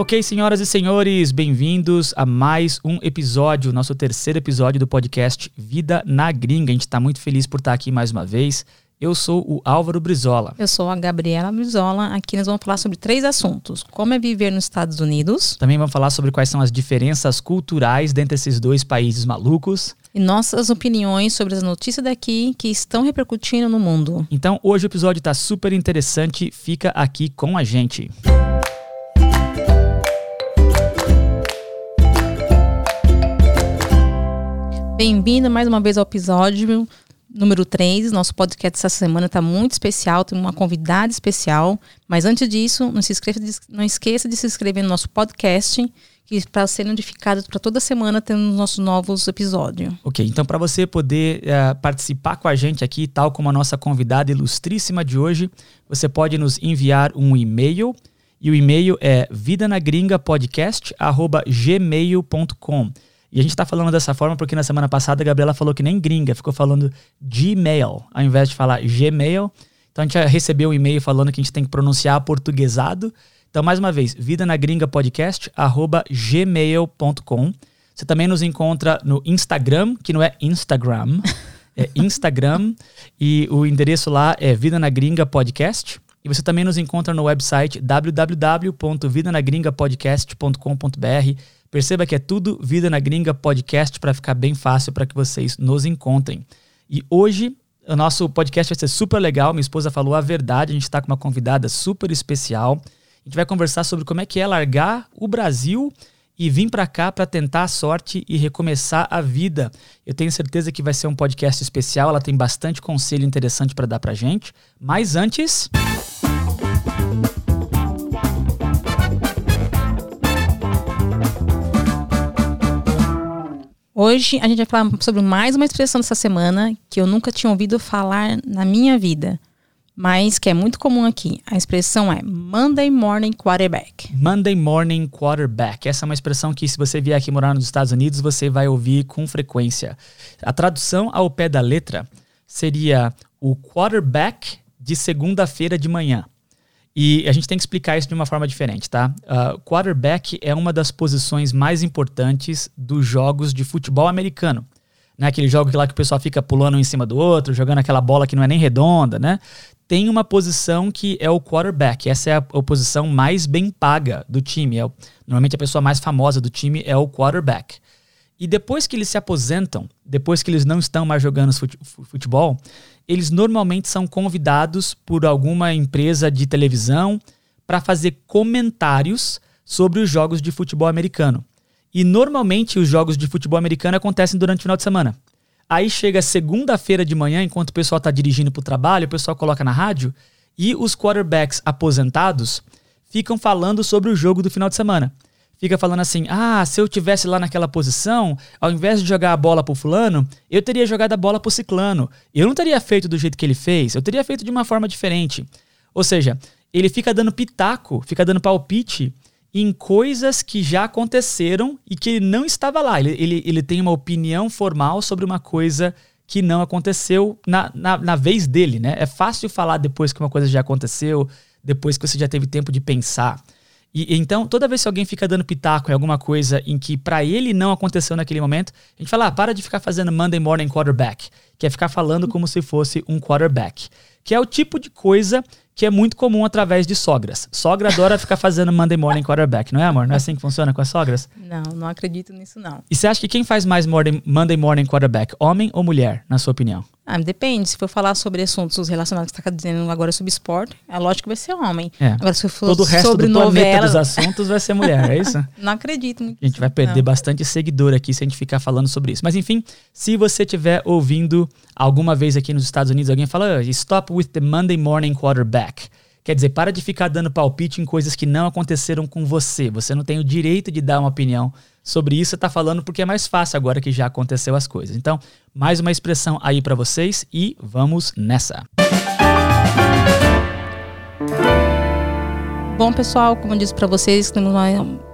Ok, senhoras e senhores, bem-vindos a mais um episódio, nosso terceiro episódio do podcast Vida na Gringa. A gente está muito feliz por estar aqui mais uma vez. Eu sou o Álvaro Brizola. Eu sou a Gabriela Brizola. Aqui nós vamos falar sobre três assuntos: como é viver nos Estados Unidos. Também vamos falar sobre quais são as diferenças culturais dentre esses dois países malucos. E nossas opiniões sobre as notícias daqui que estão repercutindo no mundo. Então, hoje o episódio está super interessante. Fica aqui com a gente. Bem-vindo mais uma vez ao episódio número 3. Nosso podcast essa semana está muito especial, tem uma convidada especial. Mas antes disso, não, se inscreva, não esqueça de se inscrever no nosso podcast, que está sendo notificado para toda semana tendo os nossos novos episódios. Ok, então para você poder uh, participar com a gente aqui, tal como a nossa convidada ilustríssima de hoje, você pode nos enviar um e-mail. E o e-mail é vidanagringapodcast.gmail.com. E a gente está falando dessa forma porque na semana passada a Gabriela falou que nem gringa, ficou falando Gmail, ao invés de falar Gmail. Então a gente já recebeu um e-mail falando que a gente tem que pronunciar portuguesado. Então, mais uma vez, vida na gringa podcast, arroba gmail.com. Você também nos encontra no Instagram, que não é Instagram, é Instagram. e o endereço lá é Vida na Gringa Podcast. E você também nos encontra no website www.vidanagringapodcast.com.br Perceba que é tudo Vida na Gringa Podcast para ficar bem fácil para que vocês nos encontrem. E hoje o nosso podcast vai ser super legal. Minha esposa falou a verdade. A gente está com uma convidada super especial. A gente vai conversar sobre como é que é largar o Brasil e vir para cá para tentar a sorte e recomeçar a vida. Eu tenho certeza que vai ser um podcast especial. Ela tem bastante conselho interessante para dar para gente. Mas antes. Hoje a gente vai falar sobre mais uma expressão dessa semana que eu nunca tinha ouvido falar na minha vida, mas que é muito comum aqui. A expressão é Monday Morning Quarterback. Monday Morning Quarterback. Essa é uma expressão que, se você vier aqui morar nos Estados Unidos, você vai ouvir com frequência. A tradução ao pé da letra seria o quarterback de segunda-feira de manhã. E a gente tem que explicar isso de uma forma diferente, tá? Uh, quarterback é uma das posições mais importantes dos jogos de futebol americano. Né? Aquele jogo lá que o pessoal fica pulando um em cima do outro, jogando aquela bola que não é nem redonda, né? Tem uma posição que é o quarterback. Essa é a, a posição mais bem paga do time. É normalmente a pessoa mais famosa do time é o quarterback. E depois que eles se aposentam, depois que eles não estão mais jogando futebol, eles normalmente são convidados por alguma empresa de televisão para fazer comentários sobre os jogos de futebol americano. E normalmente os jogos de futebol americano acontecem durante o final de semana. Aí chega segunda-feira de manhã, enquanto o pessoal está dirigindo para o trabalho, o pessoal coloca na rádio e os quarterbacks aposentados ficam falando sobre o jogo do final de semana fica falando assim: ah, se eu tivesse lá naquela posição, ao invés de jogar a bola pro fulano, eu teria jogado a bola pro ciclano. Eu não teria feito do jeito que ele fez, eu teria feito de uma forma diferente. Ou seja, ele fica dando pitaco, fica dando palpite em coisas que já aconteceram e que ele não estava lá. Ele, ele, ele tem uma opinião formal sobre uma coisa que não aconteceu na, na, na vez dele, né? É fácil falar depois que uma coisa já aconteceu, depois que você já teve tempo de pensar. E então, toda vez que alguém fica dando pitaco em alguma coisa em que para ele não aconteceu naquele momento, a gente fala: ah, para de ficar fazendo Monday Morning Quarterback, que é ficar falando como se fosse um quarterback, que é o tipo de coisa que é muito comum através de sogras. Sogra adora ficar fazendo Monday Morning Quarterback, não é, amor? Não é assim que funciona com as sogras? Não, não acredito nisso, não. E você acha que quem faz mais Monday Morning Quarterback, homem ou mulher, na sua opinião? Ah, depende. Se for falar sobre assuntos relacionados que você está dizendo agora sobre esporte, é lógico que vai ser homem. É. Agora, se for Todo o resto sobre do novela... dos assuntos vai ser mulher, é isso? não acredito muito. A gente vai perder não. bastante seguidor aqui se a gente ficar falando sobre isso. Mas enfim, se você estiver ouvindo alguma vez aqui nos Estados Unidos, alguém fala, stop with the Monday morning quarterback. Quer dizer, para de ficar dando palpite em coisas que não aconteceram com você. Você não tem o direito de dar uma opinião sobre isso. Você está falando porque é mais fácil agora que já aconteceu as coisas. Então, mais uma expressão aí para vocês e vamos nessa. Bom, pessoal, como eu disse para vocês, temos uma,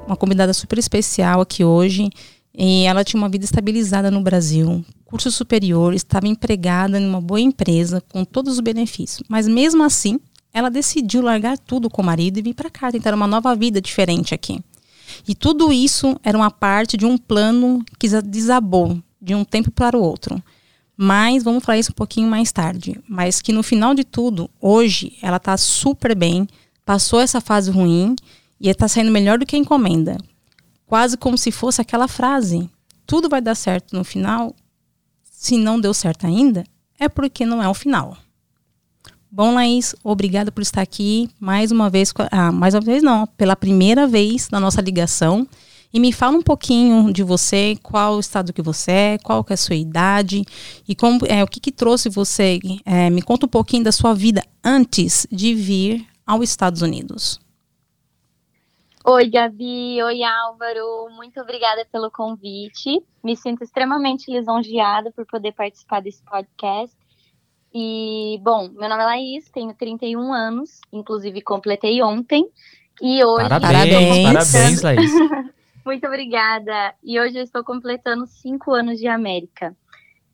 uma convidada super especial aqui hoje. E ela tinha uma vida estabilizada no Brasil, curso superior, estava empregada em uma boa empresa, com todos os benefícios. Mas mesmo assim, ela decidiu largar tudo com o marido e vir para cá, tentar uma nova vida diferente aqui. E tudo isso era uma parte de um plano que desabou de um tempo para o outro. Mas vamos falar isso um pouquinho mais tarde. Mas que no final de tudo, hoje, ela está super bem, passou essa fase ruim e está saindo melhor do que a encomenda. Quase como se fosse aquela frase: tudo vai dar certo no final. Se não deu certo ainda, é porque não é o final. Bom, Laís, obrigada por estar aqui mais uma vez, ah, mais uma vez não, pela primeira vez na nossa ligação. E me fala um pouquinho de você, qual o estado que você é, qual que é a sua idade e como, é, o que, que trouxe você. É, me conta um pouquinho da sua vida antes de vir aos Estados Unidos. Oi, Gabi. Oi, Álvaro. Muito obrigada pelo convite. Me sinto extremamente lisonjeada por poder participar desse podcast. E, bom, meu nome é Laís, tenho 31 anos, inclusive completei ontem. E hoje. Parabéns, parabéns, Laís. Muito obrigada. E hoje eu estou completando cinco anos de América.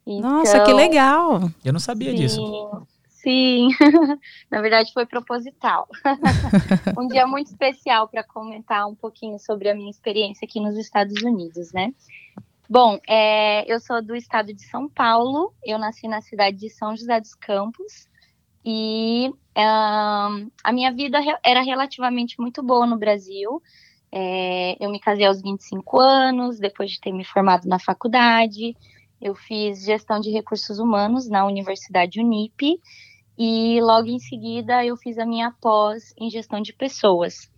Então, Nossa, que legal! Eu não sabia sim, disso. Sim, na verdade foi proposital. um dia muito especial para comentar um pouquinho sobre a minha experiência aqui nos Estados Unidos, né? Bom, é, eu sou do estado de São Paulo, eu nasci na cidade de São José dos Campos e a minha vida era relativamente muito boa no Brasil. É, eu me casei aos 25 anos, depois de ter me formado na faculdade. Eu fiz gestão de recursos humanos na Universidade Unip e logo em seguida eu fiz a minha pós em gestão de pessoas.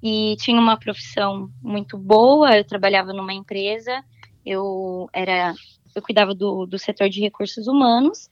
E tinha uma profissão muito boa, eu trabalhava numa empresa, eu era eu cuidava do, do setor de recursos humanos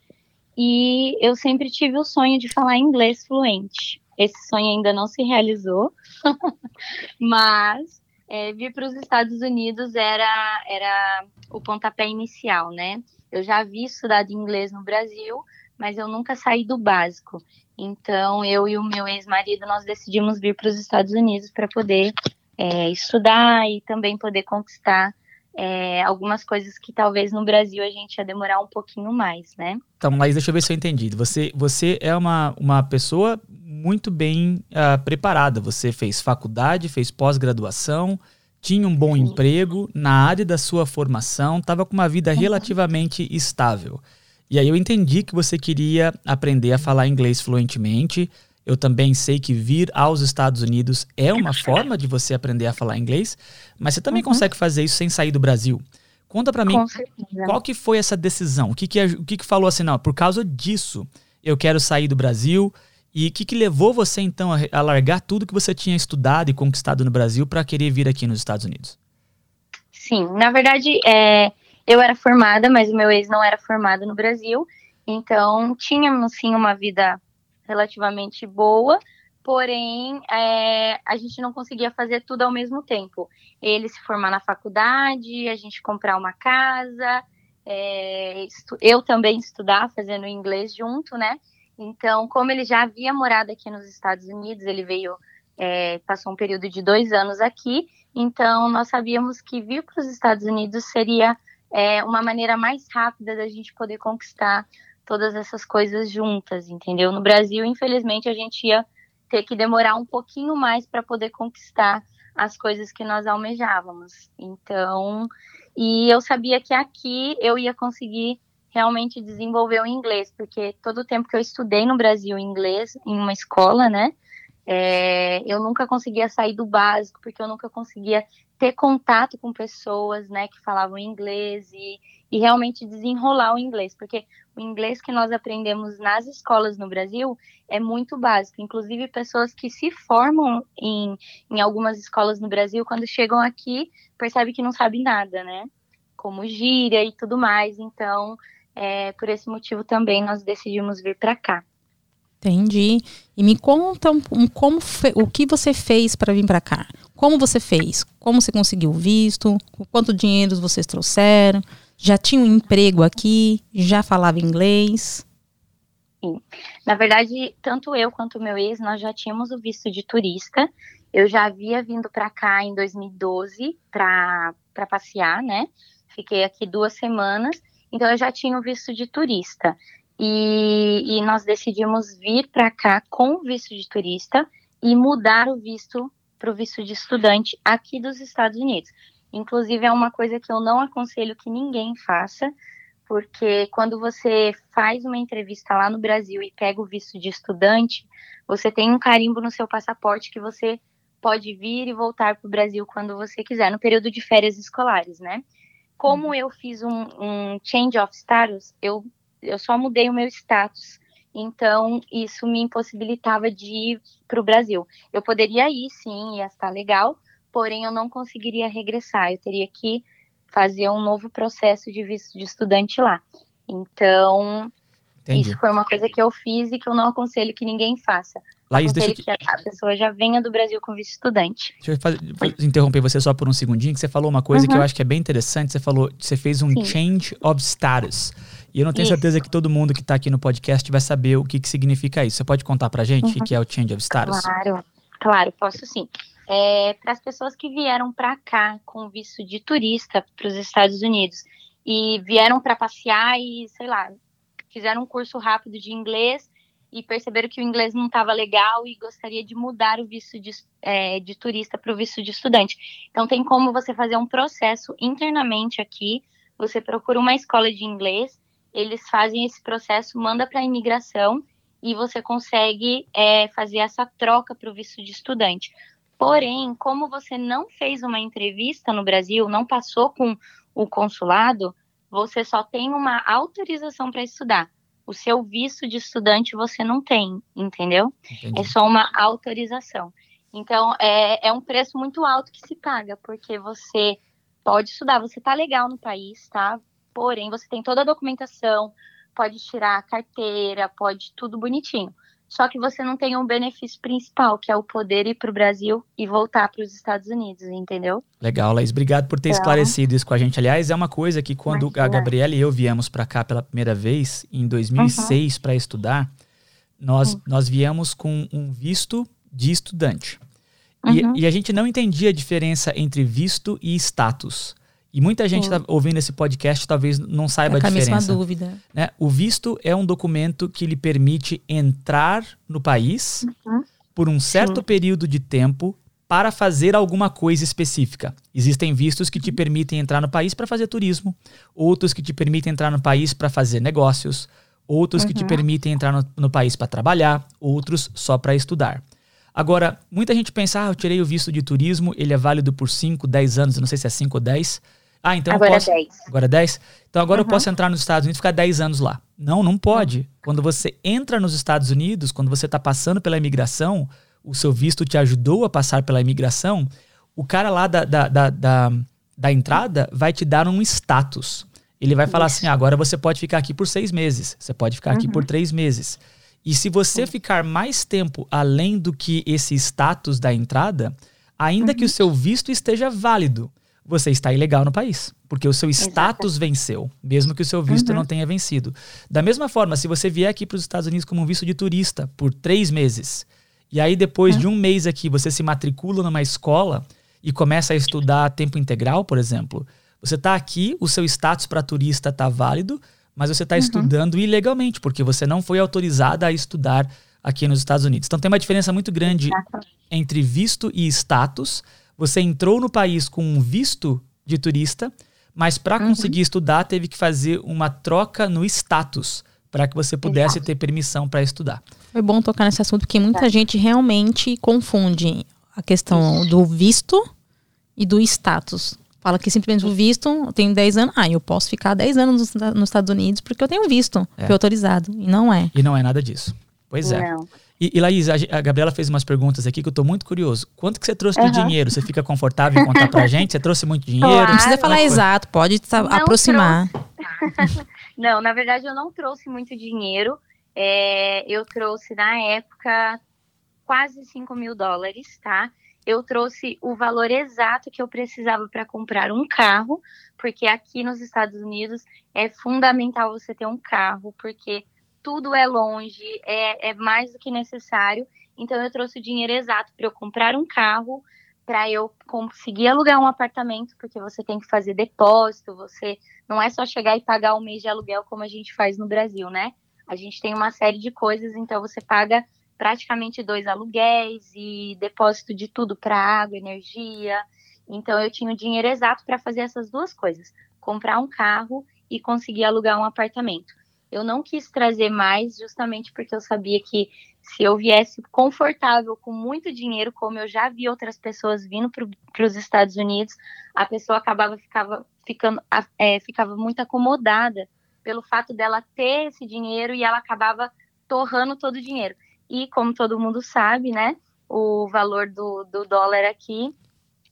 e eu sempre tive o sonho de falar inglês fluente. Esse sonho ainda não se realizou, mas é, vir para os Estados Unidos era, era o pontapé inicial, né? Eu já havia estudado inglês no Brasil, mas eu nunca saí do básico. Então, eu e o meu ex-marido, nós decidimos vir para os Estados Unidos para poder é, estudar e também poder conquistar é, algumas coisas que talvez no Brasil a gente ia demorar um pouquinho mais, né? Então, mas deixa eu ver se eu entendi. Você, você é uma, uma pessoa muito bem uh, preparada. Você fez faculdade, fez pós-graduação, tinha um bom Sim. emprego na área da sua formação, estava com uma vida relativamente estável. E aí eu entendi que você queria aprender a falar inglês fluentemente, eu também sei que vir aos Estados Unidos é uma forma de você aprender a falar inglês, mas você também uhum. consegue fazer isso sem sair do Brasil. Conta para mim, qual que foi essa decisão? O que que, o que que falou assim, não, por causa disso eu quero sair do Brasil, e o que, que levou você então a, a, largar tudo que você tinha estudado e conquistado no Brasil para querer vir aqui nos Estados Unidos? Sim, na verdade, é, eu era formada, mas o meu ex não era formado no Brasil, então tínhamos sim uma vida relativamente boa, porém é, a gente não conseguia fazer tudo ao mesmo tempo. Ele se formar na faculdade, a gente comprar uma casa, é, eu também estudar, fazendo inglês junto, né? Então, como ele já havia morado aqui nos Estados Unidos, ele veio, é, passou um período de dois anos aqui, então nós sabíamos que vir para os Estados Unidos seria é, uma maneira mais rápida da gente poder conquistar todas essas coisas juntas, entendeu? No Brasil, infelizmente, a gente ia ter que demorar um pouquinho mais para poder conquistar as coisas que nós almejávamos. Então, e eu sabia que aqui eu ia conseguir realmente desenvolver o inglês, porque todo o tempo que eu estudei no Brasil inglês, em uma escola, né, é, eu nunca conseguia sair do básico, porque eu nunca conseguia ter contato com pessoas, né, que falavam inglês e, e realmente desenrolar o inglês, porque o inglês que nós aprendemos nas escolas no Brasil é muito básico. Inclusive, pessoas que se formam em, em algumas escolas no Brasil, quando chegam aqui, percebem que não sabem nada, né? Como gíria e tudo mais. Então, é, por esse motivo também nós decidimos vir para cá. Entendi. E me conta um, como o que você fez para vir para cá. Como você fez? Como você conseguiu visto? Quanto dinheiro vocês trouxeram? Já tinha um emprego aqui? Já falava inglês? Sim. Na verdade, tanto eu quanto o meu ex, nós já tínhamos o visto de turista. Eu já havia vindo para cá em 2012 para passear, né? Fiquei aqui duas semanas, então eu já tinha o visto de turista. E, e nós decidimos vir para cá com o visto de turista e mudar o visto para o visto de estudante aqui dos Estados Unidos. Inclusive, é uma coisa que eu não aconselho que ninguém faça, porque quando você faz uma entrevista lá no Brasil e pega o visto de estudante, você tem um carimbo no seu passaporte que você pode vir e voltar para o Brasil quando você quiser, no período de férias escolares, né? Como uhum. eu fiz um, um change of status, eu, eu só mudei o meu status então, isso me impossibilitava de ir para o Brasil. Eu poderia ir, sim, ia estar legal, porém eu não conseguiria regressar. Eu teria que fazer um novo processo de visto de estudante lá. Então, Entendi. isso foi uma coisa que eu fiz e que eu não aconselho que ninguém faça. Laís, deixa que... que a pessoa já venha do Brasil com visto estudante. Deixa eu fazer, interromper você só por um segundinho, que você falou uma coisa uhum. que eu uhum. acho que é bem interessante. Você falou, você fez um Sim. change of status. E eu não tenho isso. certeza que todo mundo que está aqui no podcast vai saber o que, que significa isso. Você pode contar para a gente uhum. o que é o change of status? Claro, claro, posso sim. É, para as pessoas que vieram para cá com visto de turista para os Estados Unidos e vieram para passear e, sei lá, fizeram um curso rápido de inglês e perceberam que o inglês não estava legal e gostaria de mudar o visto de, é, de turista para o visto de estudante. Então, tem como você fazer um processo internamente aqui. Você procura uma escola de inglês eles fazem esse processo, manda para a imigração e você consegue é, fazer essa troca para o visto de estudante. Porém, como você não fez uma entrevista no Brasil, não passou com o consulado, você só tem uma autorização para estudar. O seu visto de estudante você não tem, entendeu? Entendi. É só uma autorização. Então, é, é um preço muito alto que se paga, porque você pode estudar, você está legal no país, tá? Porém, você tem toda a documentação, pode tirar a carteira, pode tudo bonitinho. Só que você não tem um benefício principal, que é o poder ir para o Brasil e voltar para os Estados Unidos, entendeu? Legal, Laís. Obrigado por ter então, esclarecido isso com a gente. Aliás, é uma coisa que quando imagina. a Gabriela e eu viemos para cá pela primeira vez, em 2006, uhum. para estudar, nós, uhum. nós viemos com um visto de estudante. Uhum. E, e, a gente não entendia a diferença entre visto e status. E muita gente está ouvindo esse podcast talvez não saiba é a diferença. A mesma dúvida. Né? O visto é um documento que lhe permite entrar no país uhum. por um certo período de tempo para fazer alguma coisa específica. Existem vistos que te permitem entrar no país para fazer turismo, outros que te permitem entrar no país para fazer negócios, outros uhum. que te uhum. permitem entrar no, no país para trabalhar, outros só para estudar. Agora, muita gente pensa, ah, eu tirei o visto de turismo, ele é válido por 5, 10 anos, eu não sei se é 5 ou 10. Ah, então agora eu posso. 10. Agora 10? Então agora uhum. eu posso entrar nos Estados Unidos e ficar 10 anos lá. Não, não pode. Quando você entra nos Estados Unidos, quando você está passando pela imigração, o seu visto te ajudou a passar pela imigração, o cara lá da, da, da, da, da entrada vai te dar um status. Ele vai falar assim: ah, agora você pode ficar aqui por seis meses, você pode ficar uhum. aqui por uhum. três meses. E se você ficar mais tempo além do que esse status da entrada, ainda uhum. que o uhum. seu visto esteja válido, você está ilegal no país, porque o seu status Exato. venceu, mesmo que o seu visto uhum. não tenha vencido. Da mesma forma, se você vier aqui para os Estados Unidos como um visto de turista por três meses, e aí depois uhum. de um mês aqui você se matricula numa escola e começa a estudar a tempo integral, por exemplo, você está aqui, o seu status para turista está válido, mas você está uhum. estudando ilegalmente, porque você não foi autorizada a estudar aqui nos Estados Unidos. Então tem uma diferença muito grande entre visto e status. Você entrou no país com um visto de turista, mas para uhum. conseguir estudar teve que fazer uma troca no status para que você pudesse Exato. ter permissão para estudar. Foi bom tocar nesse assunto porque muita é. gente realmente confunde a questão do visto e do status. Fala que simplesmente o visto, eu tenho 10 anos, ah, eu posso ficar 10 anos nos Estados Unidos porque eu tenho visto, é. fui autorizado. E não é. E não é nada disso. Pois é. Não. E, e Laís, a, a, Gabriela fez umas perguntas aqui que eu tô muito curioso. Quanto que você trouxe uhum. de dinheiro? Você fica confortável em contar pra gente? Você trouxe muito dinheiro? Claro. Não precisa falar exato, pode aproximar. não, na verdade eu não trouxe muito dinheiro. É, eu trouxe na época quase 5 mil dólares, tá? eu trouxe o valor exato que eu precisava para comprar um carro, porque aqui nos Estados Unidos é fundamental você ter um carro, porque tudo é longe, é, é mais do que necessário. Então eu trouxe o dinheiro exato para eu comprar um carro, para eu conseguir alugar um apartamento, porque você tem que fazer depósito, você não é só chegar e pagar um mês de aluguel como a gente faz no Brasil, né? A gente tem uma série de coisas, então você paga praticamente dois aluguéis e depósito de tudo para água, energia. Então eu tinha o dinheiro exato para fazer essas duas coisas: comprar um carro e conseguir alugar um apartamento. Eu não quis trazer mais, justamente porque eu sabia que se eu viesse confortável, com muito dinheiro, como eu já vi outras pessoas vindo para os Estados Unidos, a pessoa acabava ficava, ficando, é, ficava muito acomodada pelo fato dela ter esse dinheiro e ela acabava torrando todo o dinheiro. E como todo mundo sabe, né, o valor do, do dólar aqui,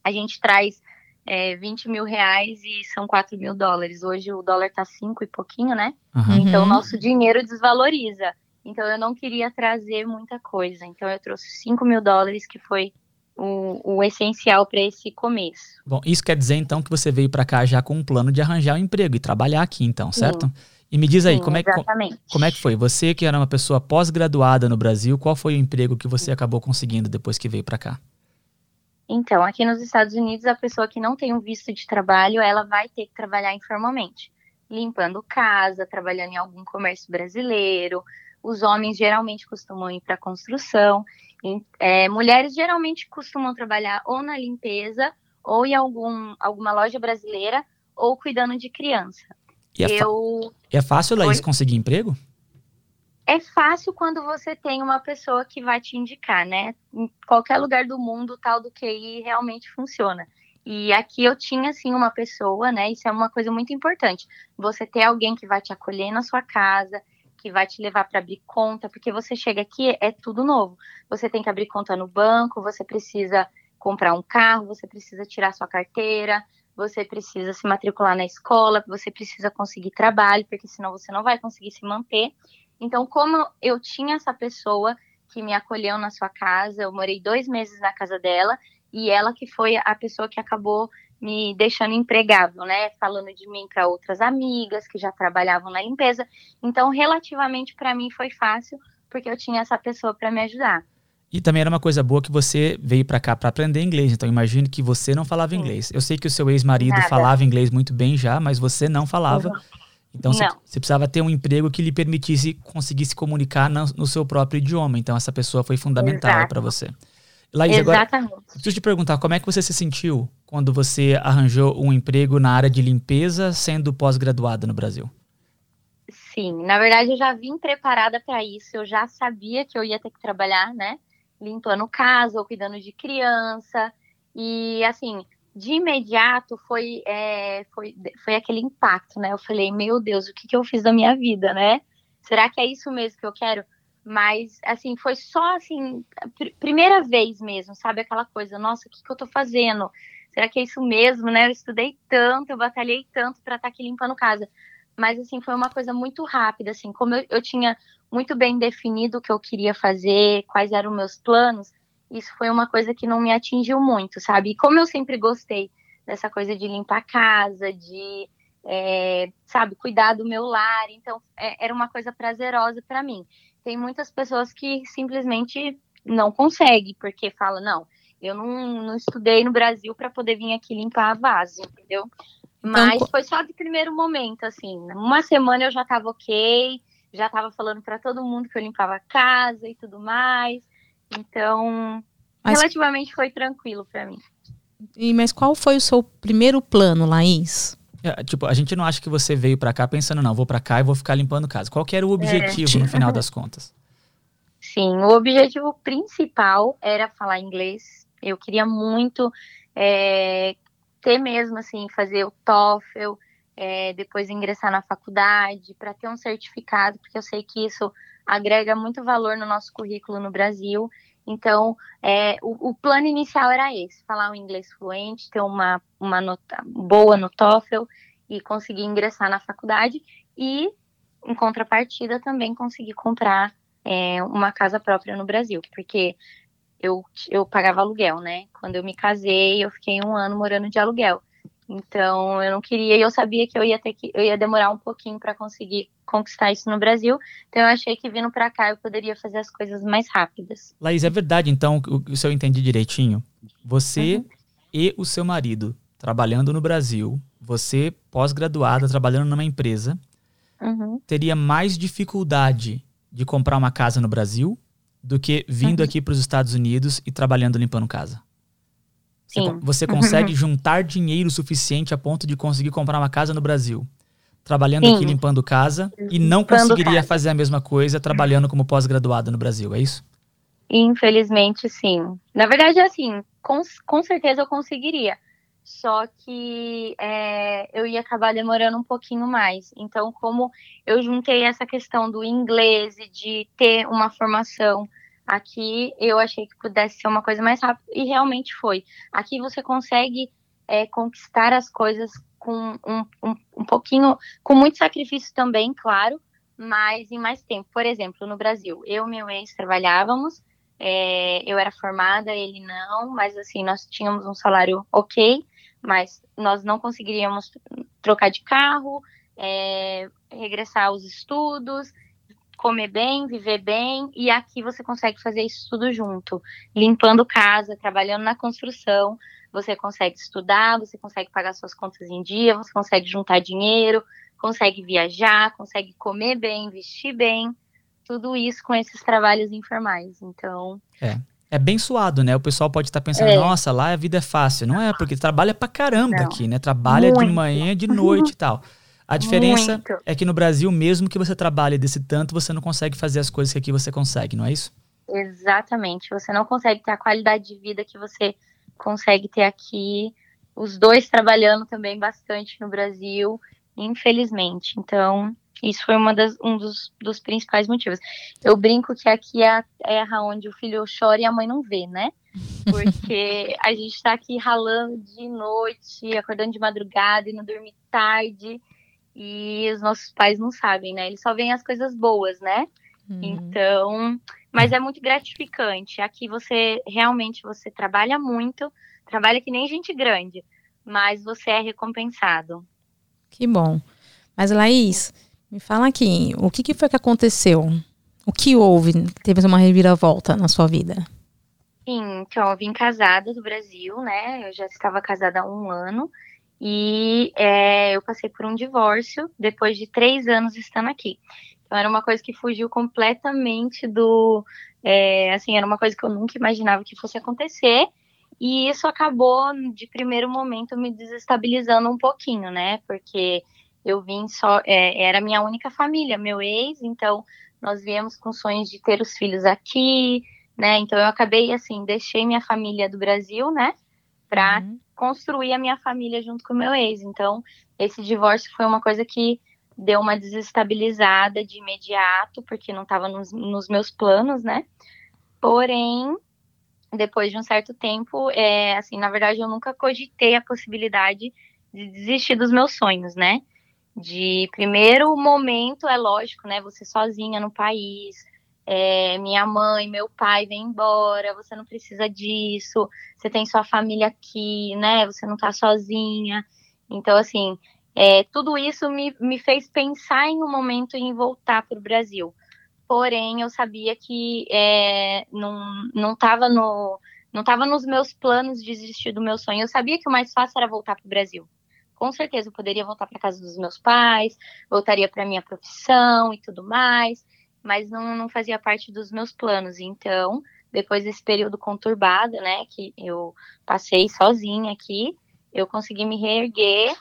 a gente traz é, 20 mil reais e são 4 mil dólares. Hoje o dólar tá 5 e pouquinho, né? Uhum. Então nosso dinheiro desvaloriza. Então eu não queria trazer muita coisa. Então eu trouxe 5 mil dólares, que foi o, o essencial para esse começo. Bom, isso quer dizer então que você veio para cá já com um plano de arranjar um emprego e trabalhar aqui, então, certo? Sim. E me diz aí, Sim, como, é, como é que foi? Você que era uma pessoa pós-graduada no Brasil, qual foi o emprego que você acabou conseguindo depois que veio para cá? Então, aqui nos Estados Unidos, a pessoa que não tem um visto de trabalho, ela vai ter que trabalhar informalmente, limpando casa, trabalhando em algum comércio brasileiro. Os homens geralmente costumam ir para construção. É, mulheres geralmente costumam trabalhar ou na limpeza, ou em algum, alguma loja brasileira, ou cuidando de criança. E é, Eu... é fácil, Laís, conseguir emprego? É fácil quando você tem uma pessoa que vai te indicar, né? Em qualquer lugar do mundo, o tal do QI realmente funciona. E aqui eu tinha, assim, uma pessoa, né? Isso é uma coisa muito importante. Você ter alguém que vai te acolher na sua casa, que vai te levar para abrir conta, porque você chega aqui, é tudo novo. Você tem que abrir conta no banco, você precisa comprar um carro, você precisa tirar sua carteira, você precisa se matricular na escola, você precisa conseguir trabalho, porque senão você não vai conseguir se manter. Então, como eu tinha essa pessoa que me acolheu na sua casa, eu morei dois meses na casa dela e ela que foi a pessoa que acabou me deixando empregável, né? Falando de mim para outras amigas que já trabalhavam na limpeza. Então, relativamente para mim foi fácil, porque eu tinha essa pessoa para me ajudar. E também era uma coisa boa que você veio para cá para aprender inglês. Então, imagino que você não falava Sim. inglês. Eu sei que o seu ex-marido falava inglês muito bem já, mas você não falava. Uhum. Então você, você, precisava ter um emprego que lhe permitisse conseguir se comunicar no, no seu próprio idioma. Então essa pessoa foi fundamental para você. Laís, Exatamente. agora, preciso te perguntar, como é que você se sentiu quando você arranjou um emprego na área de limpeza sendo pós-graduada no Brasil? Sim, na verdade eu já vim preparada para isso, eu já sabia que eu ia ter que trabalhar, né, limpando casa ou cuidando de criança, e assim, de imediato foi, é, foi, foi aquele impacto, né? Eu falei, meu Deus, o que, que eu fiz da minha vida, né? Será que é isso mesmo que eu quero? Mas, assim, foi só, assim, pr primeira vez mesmo, sabe? Aquela coisa, nossa, o que, que eu tô fazendo? Será que é isso mesmo, né? Eu estudei tanto, eu batalhei tanto para estar tá aqui limpando casa. Mas, assim, foi uma coisa muito rápida, assim, como eu, eu tinha muito bem definido o que eu queria fazer, quais eram meus planos, isso foi uma coisa que não me atingiu muito, sabe? E como eu sempre gostei dessa coisa de limpar a casa, de, é, sabe, cuidar do meu lar, então é, era uma coisa prazerosa para mim. Tem muitas pessoas que simplesmente não conseguem, porque falam, não, eu não, não estudei no Brasil para poder vir aqui limpar a vaso, entendeu? Então, Mas então, foi só de primeiro momento, assim. Uma semana eu já tava ok, já tava falando para todo mundo que eu limpava a casa e tudo mais. Então, mas... relativamente foi tranquilo para mim. E, mas qual foi o seu primeiro plano, Laís? É, tipo, a gente não acha que você veio para cá pensando, não, vou para cá e vou ficar limpando casa. Qual que era o objetivo é. no final das contas? Sim, o objetivo principal era falar inglês. Eu queria muito é, ter mesmo, assim, fazer o TOEFL, é, depois ingressar na faculdade, para ter um certificado, porque eu sei que isso agrega muito valor no nosso currículo no Brasil. Então, é, o, o, plano inicial era esse: falar um inglês fluente, ter uma, uma nota boa no TOEFL e conseguir ingressar na faculdade. E, em contrapartida, também conseguir comprar é, uma casa própria no Brasil, porque eu, eu pagava aluguel, né? Quando eu me casei, eu fiquei um ano morando de aluguel. Então, eu não queria, e eu sabia que eu ia ter que, eu ia demorar um pouquinho para conseguir conquistar isso no Brasil. Então, eu achei que vindo para cá eu poderia fazer as coisas mais rápidas. Laís, é verdade, então, o, se eu entendi direitinho, você uhum. e o seu marido trabalhando no Brasil, você pós-graduada trabalhando numa empresa, uhum. teria mais dificuldade de comprar uma casa no Brasil do que vindo uhum. aqui para os Estados Unidos e trabalhando limpando casa? Sim. Você consegue juntar dinheiro suficiente a ponto de conseguir comprar uma casa no Brasil, trabalhando Sim. aqui limpando casa, e não Limpando conseguiria casa. fazer a mesma coisa trabalhando como pós-graduado no Brasil, é isso? Infelizmente, sim. Na verdade, assim, com, com certeza eu conseguiria. Só que é, eu ia acabar demorando um pouquinho mais. Então, como eu juntei essa questão do inglês e de ter uma formação aqui, eu achei que pudesse ser uma coisa mais rápida. E realmente foi. Aqui você consegue é, conquistar as coisas com um, um, um pouquinho, com muito sacrifício também, claro, mas em mais tempo. Por exemplo, no Brasil, eu e meu ex trabalhávamos. É, eu era formada, ele não, mas assim, nós tínhamos um salário ok, mas nós não conseguiríamos trocar de carro, é, regressar aos estudos, comer bem, viver bem, e aqui você consegue fazer isso tudo junto, limpando casa, trabalhando na construção, você consegue estudar, você consegue pagar suas contas em dia, você consegue juntar dinheiro, consegue viajar, consegue comer bem, vestir bem, tudo isso com esses trabalhos informais. Então. É. É bem suado, né? O pessoal pode estar pensando, É. nossa, lá a vida é fácil. Não é, porque trabalha pra caramba Não. aqui, né? Trabalha de Muito. manhã, de noite e tal. A diferença Muito. é que no Brasil, mesmo que você trabalhe desse tanto, você não consegue fazer as coisas que aqui você consegue, não é isso? Exatamente. Você não consegue ter a qualidade de vida que você consegue ter aqui. Os dois trabalhando também bastante no Brasil, infelizmente. Então, isso foi uma das, um dos, dos principais motivos. Eu brinco que aqui é a terra onde o filho chora e a mãe não vê, né? Porque a gente tá aqui ralando de noite, acordando de madrugada e não dormir tarde. E os nossos pais não sabem, né? Eles só veem as coisas boas, né? Uhum. Então, mas é muito gratificante. Aqui você realmente você trabalha muito, trabalha que nem gente grande, mas você é recompensado. Que bom. Mas, Laís, me fala aqui, o que, que foi que aconteceu? O que houve? Teve uma reviravolta na sua vida? Sim, então eu vim casada do Brasil, né? Eu já estava casada há um ano e é, eu passei por um divórcio depois de três anos estando aqui. Então era uma coisa que fugiu completamente do, é, assim, era uma coisa que eu nunca imaginava que fosse acontecer. E isso acabou, de primeiro momento, me desestabilizando um pouquinho, né? Porque eu vim só, é, era minha única família, meu ex, então nós viemos com sonhos de ter os filhos aqui, né? Então eu acabei assim, deixei minha família do Brasil, né? Pra Uhum. construir a minha família junto com o meu ex. Então, esse divórcio foi uma coisa que deu uma desestabilizada de imediato, porque não estava nos, nos meus planos, né? Porém, depois de um certo tempo, é, assim, na verdade, eu nunca cogitei a possibilidade de desistir dos meus sonhos, né? De primeiro momento, é lógico, né? Você sozinha no país, é, minha mãe, meu pai vem embora, você não precisa disso, você tem sua família aqui, né? Você não tá sozinha. Então, assim, é, tudo isso me, me fez pensar em um momento em voltar para o Brasil. Porém, eu sabia que é, não, não no, não tava nos meus planos de desistir do meu sonho. Eu sabia que o mais fácil era voltar para o Brasil. Com certeza, eu poderia voltar para casa dos meus pais, voltaria para minha profissão e tudo mais, mas não, não fazia parte dos meus planos. Então, depois desse período conturbado, né, que eu passei sozinha aqui, eu consegui me reerguer,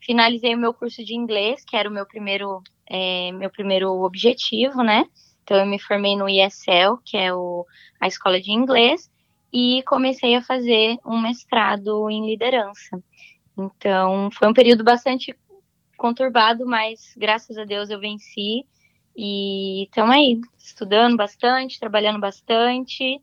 finalizei o meu curso de inglês, que era o meu primeiro, é, meu primeiro objetivo, né? Então, eu me formei no ESL, que é o, a escola de inglês, e comecei a fazer um mestrado em liderança. Então, foi um período bastante conturbado, mas graças a Deus eu venci. E estamos aí, estudando bastante, trabalhando bastante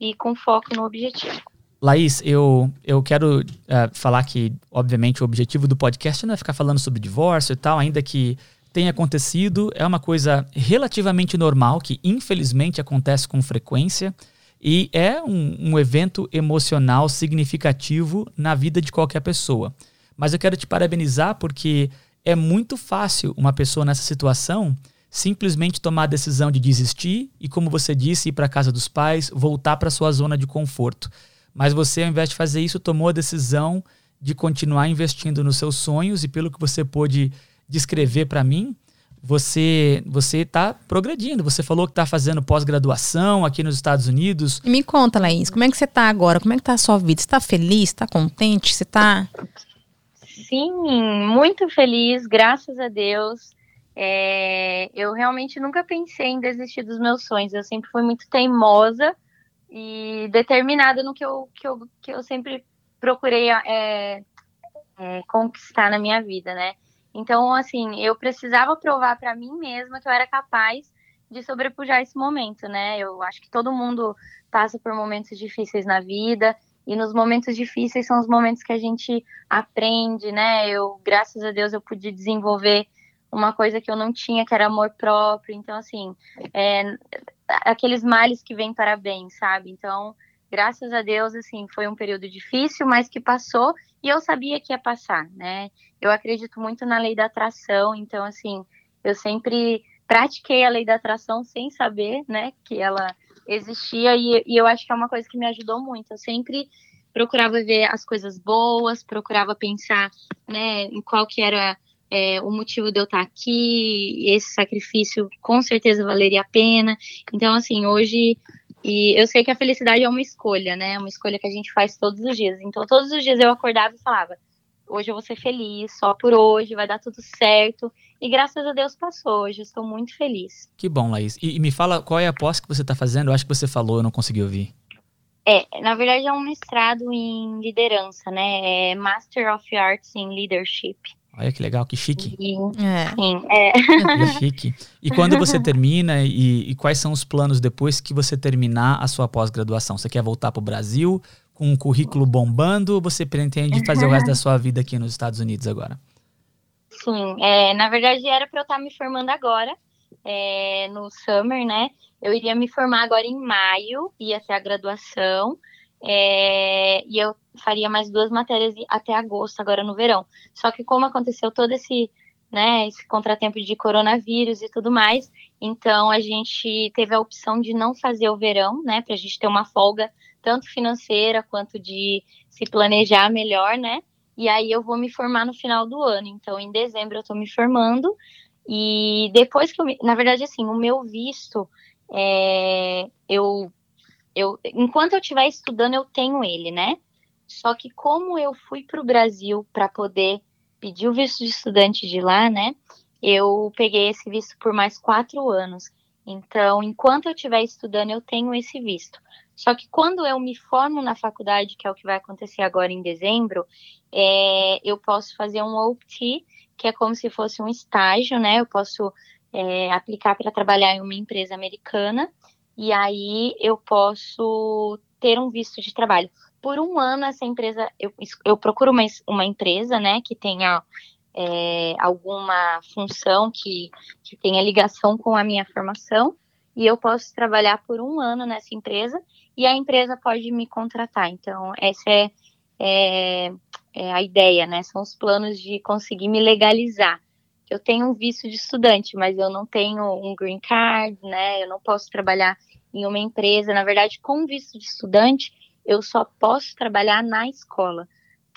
e com foco no objetivo. Laís, eu, eu quero eh, falar que, obviamente, o objetivo do podcast não é ficar falando sobre divórcio e tal, ainda que tenha acontecido, é uma coisa relativamente normal, que infelizmente acontece com frequência, e é um, um evento emocional significativo na vida de qualquer pessoa. Mas eu quero te parabenizar porque é muito fácil uma pessoa nessa situação simplesmente tomar a decisão de desistir e, como você disse, ir para a casa dos pais, voltar para sua zona de conforto. Mas você, ao invés de fazer isso, tomou a decisão de continuar investindo nos seus sonhos e, pelo que você pôde descrever para mim, você você está progredindo. Você falou que está fazendo pós-graduação aqui nos Estados Unidos. Me conta, Laís, como é que você está agora? Como é que está a sua vida? Você está feliz? Está contente? Você está... Sim, muito feliz, graças a Deus. É, eu realmente nunca pensei em desistir dos meus sonhos. Eu sempre fui muito teimosa e determinada no que eu, que eu, que eu sempre procurei é, é, conquistar na minha vida, né? Então, assim, eu precisava provar para mim mesma que eu era capaz de sobrepujar esse momento, né? Eu acho que todo mundo passa por momentos difíceis na vida e nos momentos difíceis são os momentos que a gente aprende, né? Eu, graças a Deus, eu pude desenvolver uma coisa que eu não tinha, que era amor próprio. Então, assim, é, aqueles males que vêm para bem, sabe? Então, graças a Deus, assim, foi um período difícil, mas que passou e eu sabia que ia passar, né? Eu acredito muito na lei da atração, então, assim, eu sempre pratiquei a lei da atração sem saber, né, que ela existia e, e eu acho que é uma coisa que me ajudou muito. Eu sempre procurava ver as coisas boas, procurava pensar, né, em qual que era é, o motivo de eu estar aqui, esse sacrifício com certeza valeria a pena. Então, assim, hoje e eu sei que a felicidade é uma escolha, né? É uma escolha que a gente faz todos os dias. Então, todos os dias eu acordava e falava: hoje eu vou ser feliz, só por hoje, vai dar tudo certo. E graças a Deus passou. Hoje eu estou muito feliz. Que bom, Laís. E, e me fala qual é a pós que você está fazendo? Eu acho que você falou, eu não consegui ouvir. É, na verdade é um mestrado em liderança, né? É Master of Arts in Leadership. Olha que legal, que chique. É. Sim, é. Que chique. E quando você termina e, e, quais são os planos depois que você terminar a sua pós-graduação? Você quer voltar para o Brasil com um currículo bombando ou você pretende fazer o resto da sua vida aqui nos Estados Unidos agora? Sim, é, na verdade era para eu estar me formando agora, é, no summer, né? Eu iria me formar agora em maio, ia ter a graduação. É, e eu faria mais duas matérias até agosto, agora no verão. Só que como aconteceu todo esse, né, esse contratempo de coronavírus e tudo mais, então a gente teve a opção de não fazer o verão, né, para a gente ter uma folga tanto financeira quanto de se planejar melhor, né? E aí eu vou me formar no final do ano. Então, em dezembro eu estou me formando. E depois que eu me... Na verdade, assim, o meu visto, é... eu eu, enquanto eu estiver estudando, eu tenho ele, né? Só que como eu fui para o Brasil para poder pedir o visto de estudante de lá, né? Eu peguei esse visto por mais quatro anos. Então, enquanto eu estiver estudando, eu tenho esse visto. Só que quando eu me formo na faculdade, que é o que vai acontecer agora em dezembro, é, eu posso fazer um OPT, que é como se fosse um estágio, né? Eu posso é, aplicar para trabalhar em uma empresa americana e aí eu posso ter um visto de trabalho. Por um ano, essa empresa, eu, eu procuro uma, uma empresa, né, que tenha é, alguma função que, que tenha ligação com a minha formação, e eu posso trabalhar por um ano nessa empresa, e a empresa pode me contratar. Então, essa é, é, é a ideia, né, são os planos de conseguir me legalizar eu tenho um visto de estudante, mas eu não tenho um green card, né? Eu não posso trabalhar em uma empresa. Na verdade, com visto de estudante, eu só posso trabalhar na escola.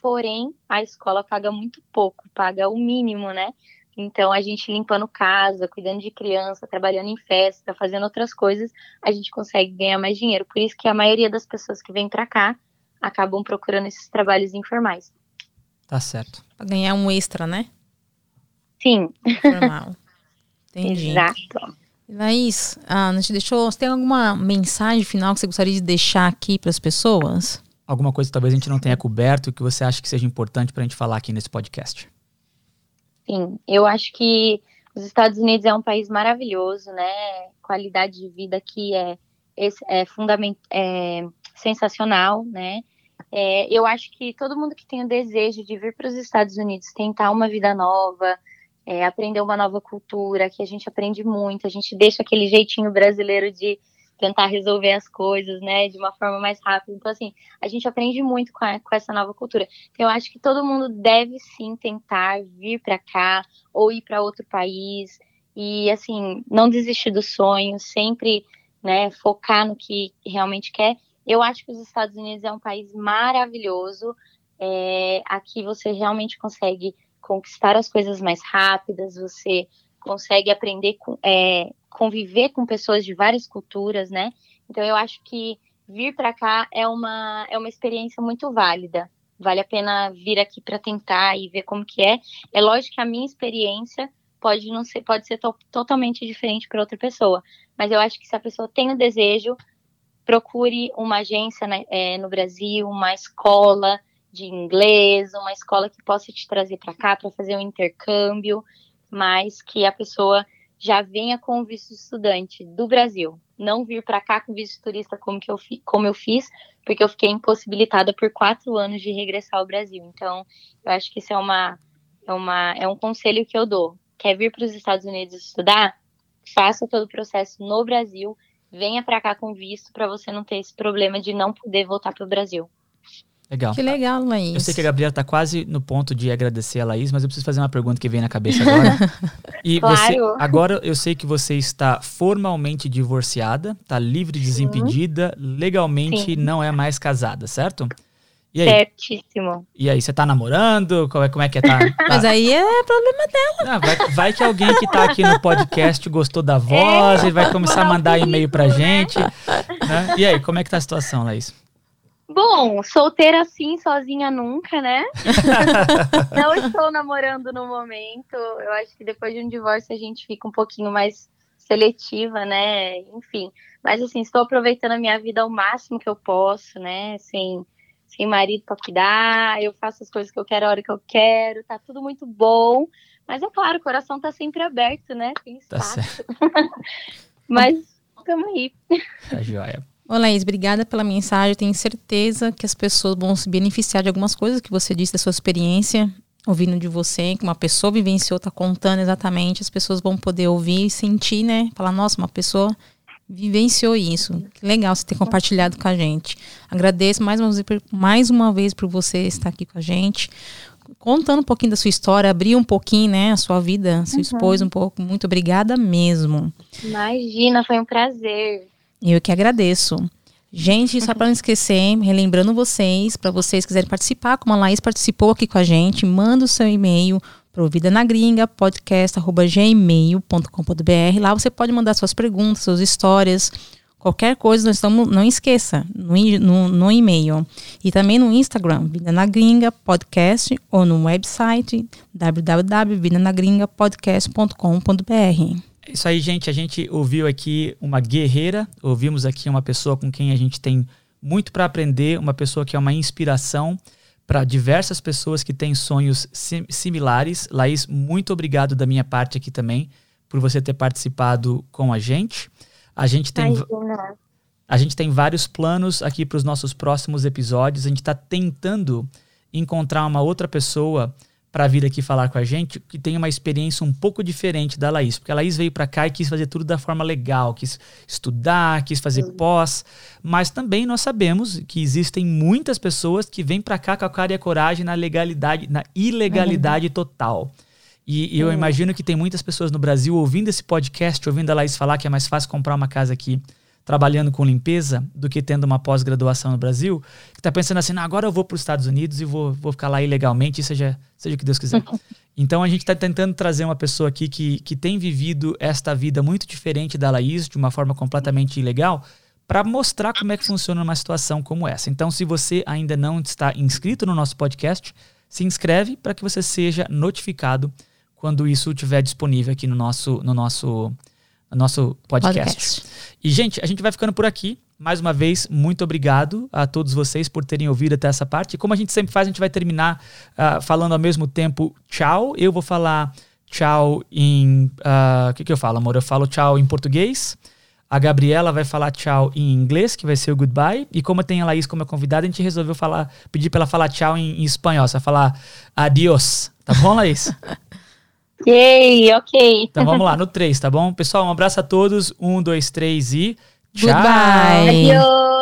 Porém, a escola paga muito pouco, paga o mínimo, né? Então, a gente limpando casa, cuidando de criança, trabalhando em festa, fazendo outras coisas, a gente consegue ganhar mais dinheiro. Por isso que a maioria das pessoas que vêm para cá acabam procurando esses trabalhos informais. Tá certo. Pra ganhar um extra, né? Sim. Normal. Entendi. Exato. Laís, ah, não te deixou. Você tem alguma mensagem final que você gostaria de deixar aqui para as pessoas? Alguma coisa que talvez a gente não tenha coberto que você acha que seja importante para a gente falar aqui nesse podcast? Sim, eu acho que os Estados Unidos é um país maravilhoso, né? Qualidade de vida aqui é, é, fundament, é sensacional, né? É, eu acho que todo mundo que tem o desejo de vir para os Estados Unidos tentar uma vida nova, é, aprender uma nova cultura, que a gente aprende muito, a gente deixa aquele jeitinho brasileiro de tentar resolver as coisas, né, de uma forma mais rápida. Então, assim, a gente aprende muito com, a, com essa nova cultura. Então, eu acho que todo mundo deve sim tentar vir para cá ou ir para outro país e, assim, não desistir do sonho, sempre, né, focar no que realmente quer. Eu acho que os Estados Unidos é um país maravilhoso. É, aqui você realmente consegue conquistar as coisas mais rápidas, você consegue aprender com, é, conviver com pessoas de várias culturas, né? Então eu acho que vir para cá é uma é uma experiência muito válida. Vale a pena vir aqui para tentar e ver como que é. É lógico que a minha experiência pode não ser pode ser to totalmente diferente para outra pessoa, mas eu acho que se a pessoa tem o desejo, procure uma agência né, é, no Brasil, uma escola de inglês, uma escola que possa te trazer para cá para fazer um intercâmbio, mas que a pessoa já venha com o visto estudante do Brasil, não vir para cá com visto turista como, que eu, como eu fiz, porque eu fiquei impossibilitada por quatro anos de regressar ao Brasil. Então, eu acho que isso é, uma, é, uma, é um conselho que eu dou. Quer vir para os Estados Unidos estudar? Faça todo o processo no Brasil, venha para cá com visto para você não ter esse problema de não poder voltar para o Brasil. Legal. Que legal, Laís. Eu sei que a Gabriela está quase no ponto de agradecer a Laís, mas eu preciso fazer uma pergunta que vem na cabeça agora. E claro. você, agora eu sei que você está formalmente divorciada, está livre, desimpedida, legalmente Sim. não é mais casada, certo? E aí? Certíssimo. E aí, você tá namorando? Como é, como é que é? Tá, tá... Mas aí é problema dela. Ah, vai, vai, que alguém que tá aqui no podcast gostou da voz, é, ele vai começar a mandar e-mail pra né? gente. Né? E aí, como é que tá a situação, Laís? Bom, solteira assim, sozinha nunca, né? não estou namorando no momento. Eu acho que depois de um divórcio a gente fica um pouquinho mais seletiva, né? Enfim. Mas assim, estou aproveitando a minha vida ao máximo que eu posso, né? Sem, sem marido para cuidar, eu faço as coisas que eu quero a hora que eu quero, tá tudo muito bom. Mas é claro, o coração tá sempre aberto, né? Tem tá espaço. Tá Mas estamos aí. Tá joia. Ô Laís, obrigada pela mensagem. tenho certeza que as pessoas vão se beneficiar de algumas coisas que você disse da sua experiência, ouvindo de você, que uma pessoa vivenciou, está contando exatamente. As pessoas vão poder ouvir e sentir, né? Falar, nossa, uma pessoa vivenciou isso. Que legal você ter compartilhado com a gente. Agradeço mais uma vez, mais uma vez por você estar aqui com a gente. Contando um pouquinho da sua história, abrir um pouquinho, né, a sua vida, se uhum. expôs um pouco. Muito obrigada mesmo. Imagina, foi um prazer. Eu que agradeço. Gente, só para não esquecer, relembrando vocês, para vocês quiserem participar, como a Laís participou aqui com a gente, manda o seu e-mail para Vida na Gringa, podcast.gmail.com.br. Lá você pode mandar suas perguntas, suas histórias, qualquer coisa, nós estamos, não esqueça, no, no, no e-mail. E também no Instagram, Vida na Gringa Podcast, ou no website www.vidanagringapodcast.com.br. Isso aí, gente. A gente ouviu aqui uma guerreira, ouvimos aqui uma pessoa com quem a gente tem muito para aprender, uma pessoa que é uma inspiração para diversas pessoas que têm sonhos sim similares. Laís, muito obrigado da minha parte aqui também por você ter participado com a gente. A gente tem a gente tem vários planos aqui para os nossos próximos episódios. A gente está tentando encontrar uma outra pessoa para vir aqui falar com a gente que tem uma experiência um pouco diferente da Laís, porque a Laís veio para cá e quis fazer tudo da forma legal, quis estudar, quis fazer pós, mas também nós sabemos que existem muitas pessoas que vêm para cá com a cara e a coragem na legalidade, na ilegalidade total. E, e eu uhum. imagino que tem muitas pessoas no Brasil ouvindo esse podcast, ouvindo a Laís falar que é mais fácil comprar uma casa aqui trabalhando com limpeza do que tendo uma pós-graduação no Brasil, que está pensando assim, agora eu vou para os Estados Unidos e vou, vou ficar lá ilegalmente, seja, seja o que Deus quiser. Então a gente está tentando trazer uma pessoa aqui que, que tem vivido esta vida muito diferente da Laís, de uma forma completamente ilegal, para mostrar como é que funciona uma situação como essa. Então, se você ainda não está inscrito no nosso podcast, se inscreve para que você seja notificado quando isso estiver disponível aqui no nosso, no nosso nosso podcast. podcast. E, gente, a gente vai ficando por aqui. Mais uma vez, muito obrigado a todos vocês por terem ouvido até essa parte. E como a gente sempre faz, a gente vai terminar uh, falando ao mesmo tempo tchau. Eu vou falar tchau em. Ah, o uh, que, que eu falo, amor? Eu falo tchau em português. A Gabriela vai falar tchau em inglês, que vai ser o goodbye. E como tem a Laís como convidada, a gente resolveu falar, pedir para ela falar tchau em, em espanhol. Você vai falar adiós. Tá bom, Laís? Yay, ok. Então vamos lá, no 3, tá bom? Pessoal, um abraço a todos. Um, dois, três e. Tchau. Goodbye. Adiós.